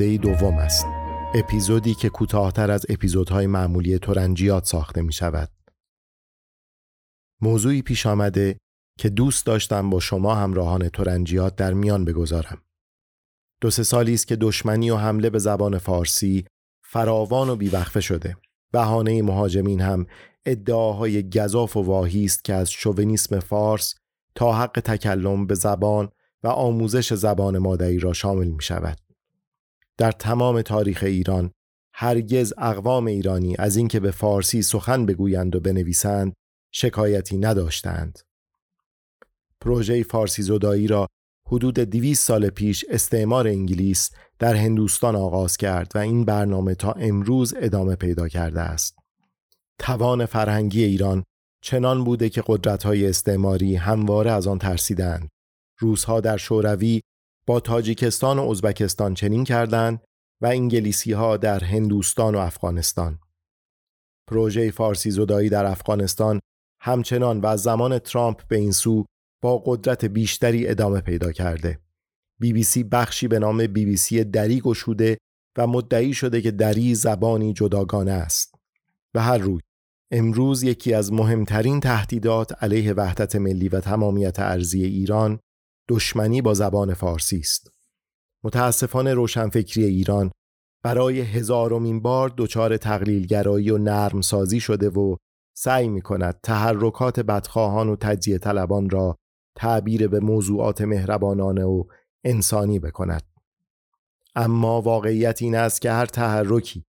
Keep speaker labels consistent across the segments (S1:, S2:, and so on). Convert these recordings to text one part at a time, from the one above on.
S1: وعده دوم است اپیزودی که کوتاهتر از اپیزودهای معمولی تورنجیات ساخته می شود موضوعی پیش آمده که دوست داشتم با شما همراهان تورنجیات در میان بگذارم. دو سه سالی است که دشمنی و حمله به زبان فارسی فراوان و بیوقفه شده. بهانه مهاجمین هم ادعاهای گذاف و واهی است که از شوونیسم فارس تا حق تکلم به زبان و آموزش زبان مادری را شامل می شود. در تمام تاریخ ایران هرگز اقوام ایرانی از اینکه به فارسی سخن بگویند و بنویسند شکایتی نداشتند. پروژه فارسی زدایی را حدود 200 سال پیش استعمار انگلیس در هندوستان آغاز کرد و این برنامه تا امروز ادامه پیدا کرده است. توان فرهنگی ایران چنان بوده که قدرت‌های استعماری همواره از آن ترسیدند. روزها در شوروی با تاجیکستان و ازبکستان چنین کردند و انگلیسی ها در هندوستان و افغانستان. پروژه فارسی زدایی در افغانستان همچنان و از زمان ترامپ به این سو با قدرت بیشتری ادامه پیدا کرده. بی بی سی بخشی به نام بی بی سی دری گشوده و مدعی شده که دری زبانی جداگانه است. به هر روی امروز یکی از مهمترین تهدیدات علیه وحدت ملی و تمامیت ارزی ایران دشمنی با زبان فارسی است. متاسفانه روشنفکری ایران برای هزارمین بار دچار تقلیلگرایی و نرم سازی شده و سعی می کند تحرکات بدخواهان و تجزیه طلبان را تعبیر به موضوعات مهربانانه و انسانی بکند. اما واقعیت این است که هر تحرکی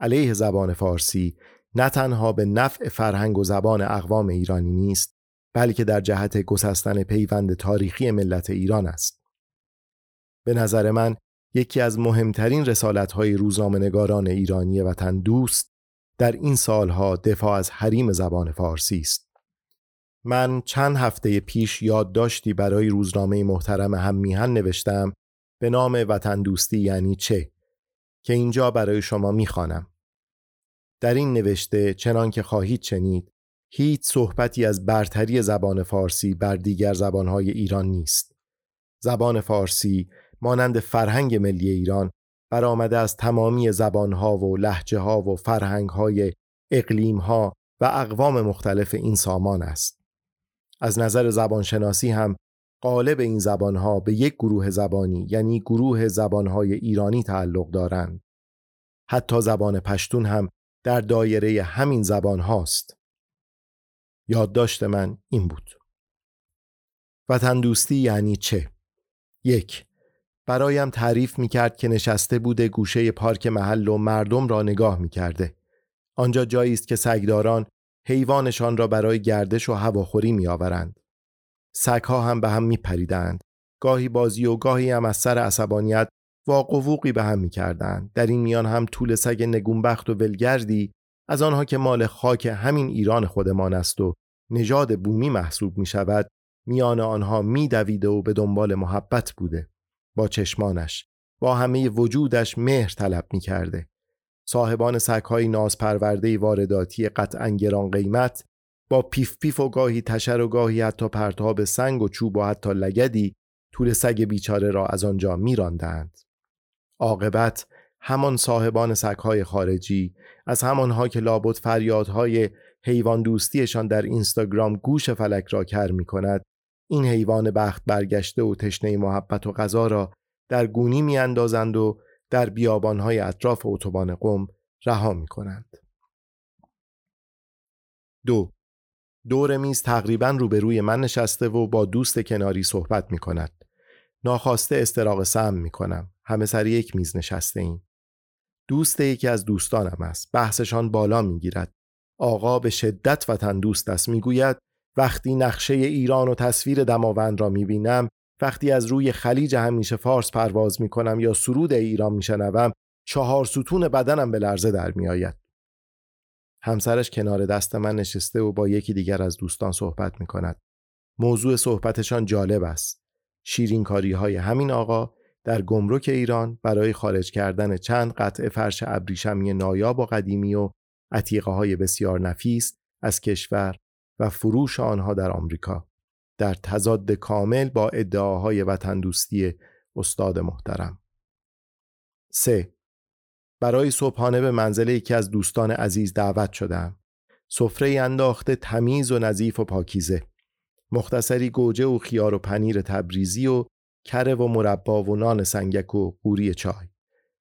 S1: علیه زبان فارسی نه تنها به نفع فرهنگ و زبان اقوام ایرانی نیست بلکه در جهت گسستن پیوند تاریخی ملت ایران است. به نظر من یکی از مهمترین رسالت‌های روزنامه‌نگاران ایرانی وطن دوست در این سالها دفاع از حریم زبان فارسی است. من چند هفته پیش یادداشتی برای روزنامه محترم هم میهن نوشتم به نام وطن دوستی یعنی چه که اینجا برای شما می‌خوانم. در این نوشته چنان که خواهید شنید هیچ صحبتی از برتری زبان فارسی بر دیگر زبانهای ایران نیست. زبان فارسی مانند فرهنگ ملی ایران برآمده از تمامی زبانها و لحجه ها و فرهنگ های اقلیم ها و اقوام مختلف این سامان است. از نظر زبانشناسی هم قالب این زبانها به یک گروه زبانی یعنی گروه زبانهای ایرانی تعلق دارند. حتی زبان پشتون هم در دایره همین زبان هاست. یادداشت من این بود. وطن دوستی یعنی چه؟ یک برایم تعریف می کرد که نشسته بوده گوشه پارک محل و مردم را نگاه می کرده. آنجا جایی است که سگداران حیوانشان را برای گردش و هواخوری می آورند. سگها هم به هم می پریدند. گاهی بازی و گاهی هم از سر عصبانیت واقووقی به هم می کردند. در این میان هم طول سگ نگونبخت و ولگردی از آنها که مال خاک همین ایران خودمان است و نژاد بومی محسوب می شود میان آنها می دویده و به دنبال محبت بوده. با چشمانش با همه وجودش مهر طلب می کرده. صاحبان سگهای نازپرورده وارداتی قطعا گران قیمت با پیف پیف و گاهی تشر و گاهی حتی پرتاب سنگ و چوب و حتی لگدی طول سگ بیچاره را از آنجا میراندند. عاقبت همان صاحبان سگهای خارجی از همانها که لابد فریادهای حیوان دوستیشان در اینستاگرام گوش فلک را کر می کند این حیوان بخت برگشته و تشنه محبت و غذا را در گونی می اندازند و در بیابانهای اطراف اتوبان قم رها می کنند. دو دور میز تقریبا روبروی من نشسته و با دوست کناری صحبت می کند. ناخواسته استراق سم می کنم. همه سر یک میز نشسته ایم. دوست یکی از دوستانم است. بحثشان بالا می گیرد. آقا به شدت وطن دوست است می گوید وقتی نقشه ایران و تصویر دماوند را می بینم وقتی از روی خلیج همیشه فارس پرواز می کنم یا سرود ایران می شنوم چهار ستون بدنم به لرزه در می آید. همسرش کنار دست من نشسته و با یکی دیگر از دوستان صحبت می کند. موضوع صحبتشان جالب است. شیرین کاری های همین آقا در گمرک ایران برای خارج کردن چند قطعه فرش ابریشمی نایاب و قدیمی و عتیقه های بسیار نفیس از کشور و فروش آنها در آمریکا در تضاد کامل با ادعاهای وطن دوستی استاد محترم 3. برای صبحانه به منزل یکی از دوستان عزیز دعوت شدم. سفره انداخته تمیز و نظیف و پاکیزه. مختصری گوجه و خیار و پنیر تبریزی و کره و مربا و نان سنگک و قوری چای.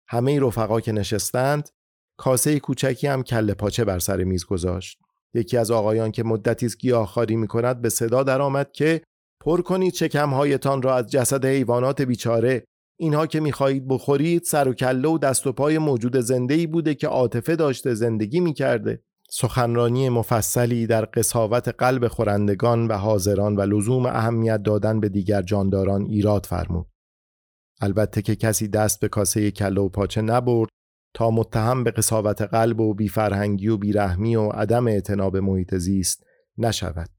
S1: همه رفقا که نشستند کاسه کوچکی هم کله پاچه بر سر میز گذاشت. یکی از آقایان که مدتی است گیاهخواری می کند به صدا درآمد که پر کنید چکمهایتان را از جسد حیوانات بیچاره اینها که می‌خواهید بخورید سر و کله و دست و پای موجود زنده ای بوده که عاطفه داشته زندگی می‌کرده سخنرانی مفصلی در قصاوت قلب خورندگان و حاضران و لزوم اهمیت دادن به دیگر جانداران ایراد فرمود البته که کسی دست به کاسه کله و پاچه نبرد تا متهم به قصاوت قلب و بیفرهنگی و بیرحمی و عدم اعتناب محیط زیست نشود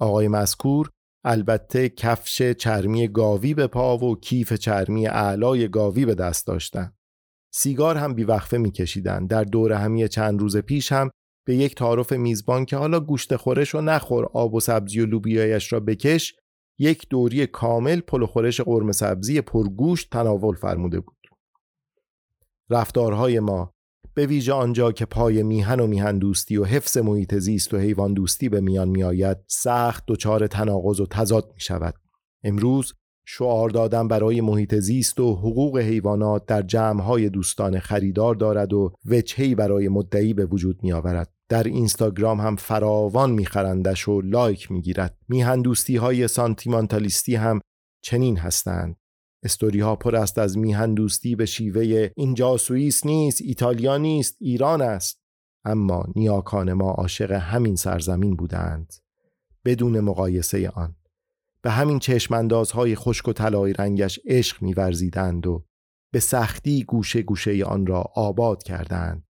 S1: آقای مذکور البته کفش چرمی گاوی به پا و کیف چرمی اعلای گاوی به دست داشتن. سیگار هم بیوقفه میکشیدن. در دور همی چند روز پیش هم به یک تعارف میزبان که حالا گوشت خورش و نخور آب و سبزی و لوبیایش را بکش یک دوری کامل پل و خورش قرم سبزی پرگوشت تناول فرموده بود. رفتارهای ما به ویژه آنجا که پای میهن و میهن دوستی و حفظ محیط زیست و حیوان دوستی به میان میآید سخت دچار تناقض و تضاد می شود امروز شعار دادن برای محیط زیست و حقوق حیوانات در جمعهای دوستان خریدار دارد و وجهی برای مدعی به وجود می آورد. در اینستاگرام هم فراوان میخرندش و لایک می‌گیرد. میهن دوستی های سانتیمانتالیستی هم چنین هستند. استوری ها پر است از میهن دوستی به شیوه اینجا سوئیس نیست ایتالیا نیست ایران است اما نیاکان ما عاشق همین سرزمین بودند. بدون مقایسه آن. به همین چشماندازهای خشک و طلای رنگش عشق میورزیدند و به سختی گوشه گوشه آن را آباد کردند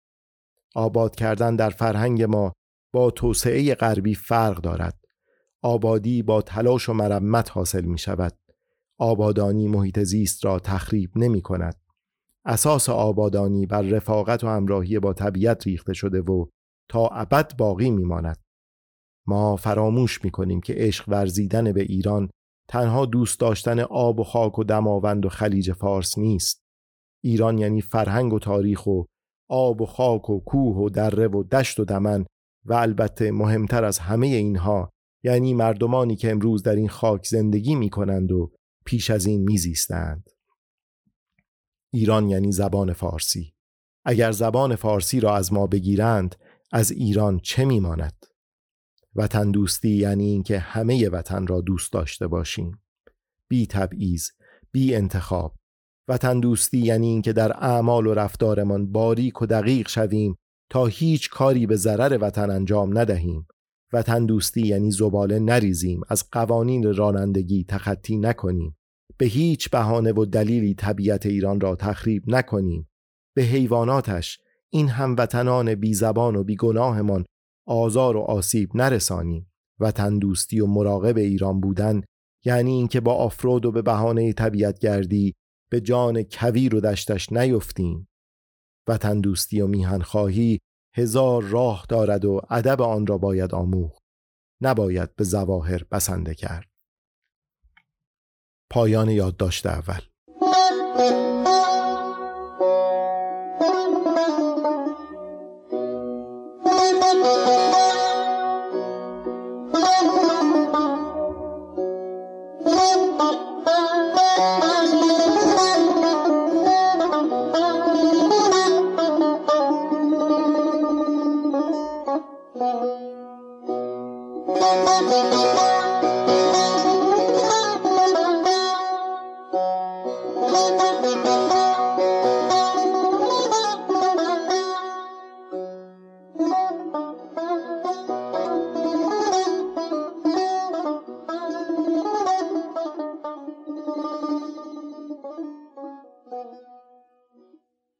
S1: آباد کردن در فرهنگ ما با توسعه غربی فرق دارد آبادی با تلاش و مرمت حاصل می شود آبادانی محیط زیست را تخریب نمی کند. اساس آبادانی بر رفاقت و همراهی با طبیعت ریخته شده و تا ابد باقی می ماند. ما فراموش می کنیم که عشق ورزیدن به ایران تنها دوست داشتن آب و خاک و دماوند و خلیج فارس نیست. ایران یعنی فرهنگ و تاریخ و آب و خاک و کوه و دره و دشت و دمن و البته مهمتر از همه اینها یعنی مردمانی که امروز در این خاک زندگی می کنند و پیش از این میزیستند. ایران یعنی زبان فارسی. اگر زبان فارسی را از ما بگیرند از ایران چه میماند؟ وطن دوستی یعنی اینکه همه وطن را دوست داشته باشیم. بی تبعیض، بی انتخاب. وطن دوستی یعنی اینکه در اعمال و رفتارمان باریک و دقیق شویم تا هیچ کاری به ضرر وطن انجام ندهیم وطن دوستی یعنی زباله نریزیم از قوانین رانندگی تخطی نکنیم به هیچ بهانه و دلیلی طبیعت ایران را تخریب نکنیم به حیواناتش این هموطنان بی زبان و بی گناهمان آزار و آسیب نرسانیم وطن دوستی و مراقب ایران بودن یعنی اینکه با آفرود و به بهانه طبیعت گردی به جان کویر و دشتش نیفتیم وطن دوستی و میهن خواهی هزار راه دارد و ادب آن را باید آموخت نباید به زواهر بسنده کرد. پایان یادداشت اول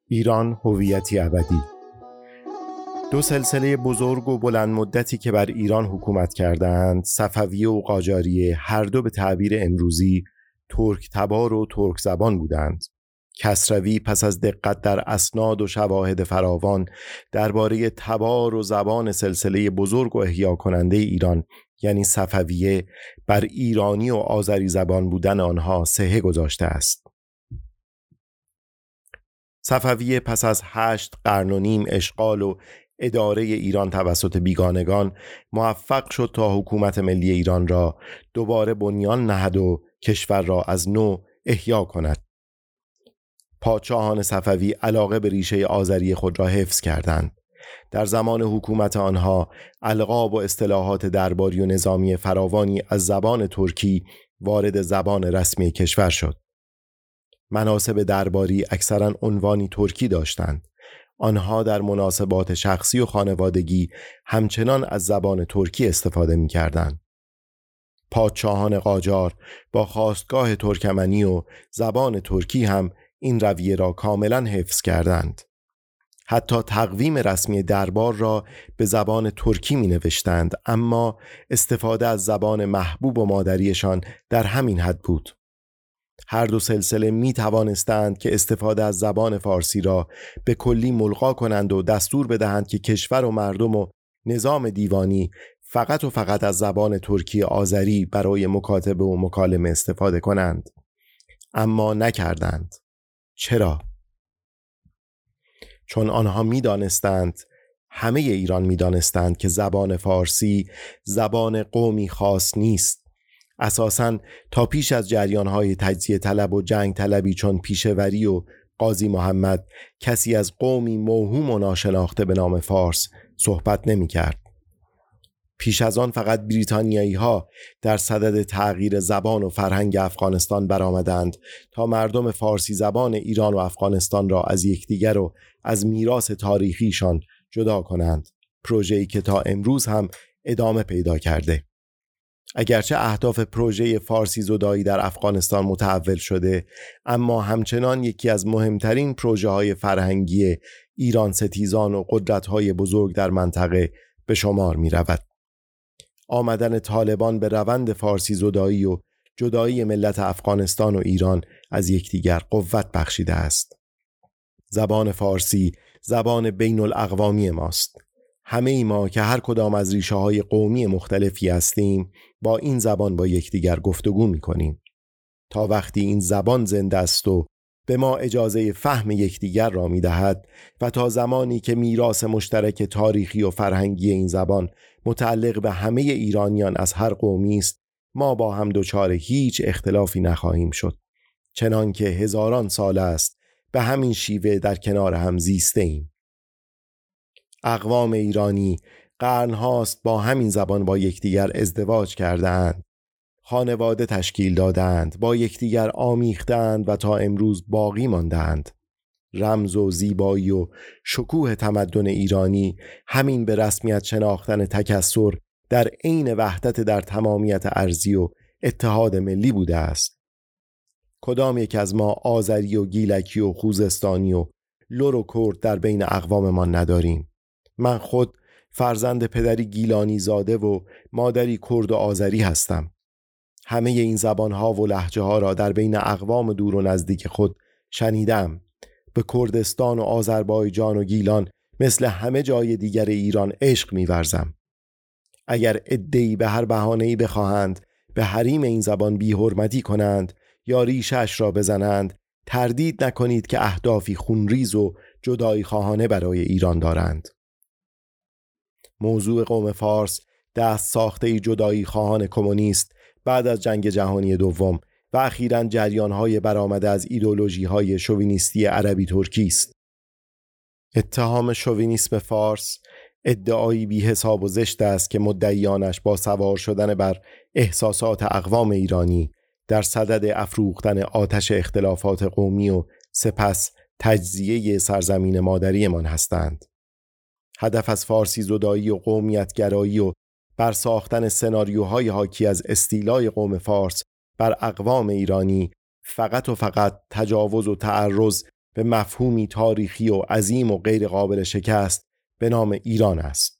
S1: ایران هویتی ابدی. دو سلسله بزرگ و بلند مدتی که بر ایران حکومت کردند صفوی و قاجاریه هر دو به تعبیر امروزی ترک تبار و ترک زبان بودند. کسروی پس از دقت در اسناد و شواهد فراوان درباره تبار و زبان سلسله بزرگ و احیا کننده ایران یعنی صفویه بر ایرانی و آذری زبان بودن آنها سهه گذاشته است. صفویه پس از هشت قرن و نیم اشغال و اداره ایران توسط بیگانگان موفق شد تا حکومت ملی ایران را دوباره بنیان نهد و کشور را از نو احیا کند. پادشاهان صفوی علاقه به ریشه آذری خود را حفظ کردند. در زمان حکومت آنها القاب و اصطلاحات درباری و نظامی فراوانی از زبان ترکی وارد زبان رسمی کشور شد. مناسب درباری اکثرا عنوانی ترکی داشتند آنها در مناسبات شخصی و خانوادگی همچنان از زبان ترکی استفاده می کردن. پادشاهان قاجار با خواستگاه ترکمنی و زبان ترکی هم این رویه را کاملا حفظ کردند. حتی تقویم رسمی دربار را به زبان ترکی می نوشتند اما استفاده از زبان محبوب و مادریشان در همین حد بود. هر دو سلسله می توانستند که استفاده از زبان فارسی را به کلی ملغا کنند و دستور بدهند که کشور و مردم و نظام دیوانی فقط و فقط از زبان ترکی آذری برای مکاتبه و مکالمه استفاده کنند. اما نکردند. چرا؟ چون آنها می‌دانستند همه ایران می‌دانستند که زبان فارسی زبان قومی خاص نیست. اساسا تا پیش از جریانهای تجزیه طلب و جنگ طلبی چون پیشوری و قاضی محمد کسی از قومی موهوم و ناشناخته به نام فارس صحبت نمی کرد. پیش از آن فقط بریتانیایی ها در صدد تغییر زبان و فرهنگ افغانستان برآمدند تا مردم فارسی زبان ایران و افغانستان را از یکدیگر و از میراث تاریخیشان جدا کنند پروژه‌ای که تا امروز هم ادامه پیدا کرده اگرچه اهداف پروژه فارسی زدایی در افغانستان متحول شده اما همچنان یکی از مهمترین پروژه های فرهنگی ایران ستیزان و قدرت های بزرگ در منطقه به شمار می رود. آمدن طالبان به روند فارسی زدایی و جدایی ملت افغانستان و ایران از یکدیگر قوت بخشیده است. زبان فارسی زبان بین الاقوامی ماست. همه ای ما که هر کدام از ریشه های قومی مختلفی هستیم با این زبان با یکدیگر گفتگو می کنیم. تا وقتی این زبان زنده است و به ما اجازه فهم یکدیگر را می دهد و تا زمانی که میراث مشترک تاریخی و فرهنگی این زبان متعلق به همه ایرانیان از هر قومی است ما با هم دچار هیچ اختلافی نخواهیم شد چنان که هزاران سال است به همین شیوه در کنار هم زیسته ایم اقوام ایرانی قرنهاست با همین زبان با یکدیگر ازدواج کردهاند. خانواده تشکیل دادند با یکدیگر آمیختند و تا امروز باقی ماندند رمز و زیبایی و شکوه تمدن ایرانی همین به رسمیت شناختن تکسر در عین وحدت در تمامیت ارزی و اتحاد ملی بوده است. کدام یک از ما آذری و گیلکی و خوزستانی و لور و کرد در بین اقواممان نداریم؟ من خود فرزند پدری گیلانی زاده و مادری کرد و آذری هستم. همه این زبانها و لحجه ها را در بین اقوام دور و نزدیک خود شنیدم. به کردستان و آذربایجان و گیلان مثل همه جای دیگر ایران عشق میورزم. اگر ادهی به هر بهانه‌ای بخواهند به حریم این زبان بیحرمتی کنند یا ریشش را بزنند تردید نکنید که اهدافی خونریز و جدایی خواهانه برای ایران دارند. موضوع قوم فارس دست ساخته جدایی خواهان کمونیست بعد از جنگ جهانی دوم و اخیرا جریان های برآمده از ایدولوژی های شوینیستی عربی ترکی است. اتهام شوینیسم فارس ادعایی بی حساب و زشت است که مدعیانش با سوار شدن بر احساسات اقوام ایرانی در صدد افروختن آتش اختلافات قومی و سپس تجزیه سرزمین مادریمان هستند. هدف از فارسی زدایی و قومیتگرایی و برساختن سناریوهای حاکی از استیلای قوم فارس بر اقوام ایرانی فقط و فقط تجاوز و تعرض به مفهومی تاریخی و عظیم و غیر قابل شکست به نام ایران است.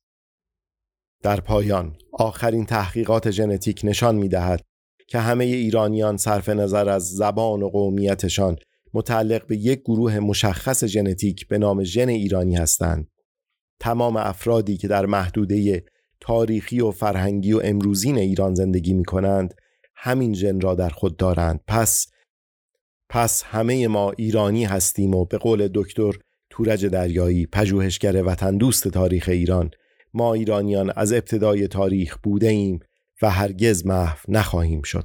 S1: در پایان آخرین تحقیقات ژنتیک نشان می دهد که همه ایرانیان صرف نظر از زبان و قومیتشان متعلق به یک گروه مشخص ژنتیک به نام ژن ایرانی هستند تمام افرادی که در محدوده تاریخی و فرهنگی و امروزین ایران زندگی می کنند همین ژن را در خود دارند. پس پس همه ما ایرانی هستیم و به قول دکتر تورج دریایی پژوهشگر وطن دوست تاریخ ایران ما ایرانیان از ابتدای تاریخ بوده ایم و هرگز محو نخواهیم شد.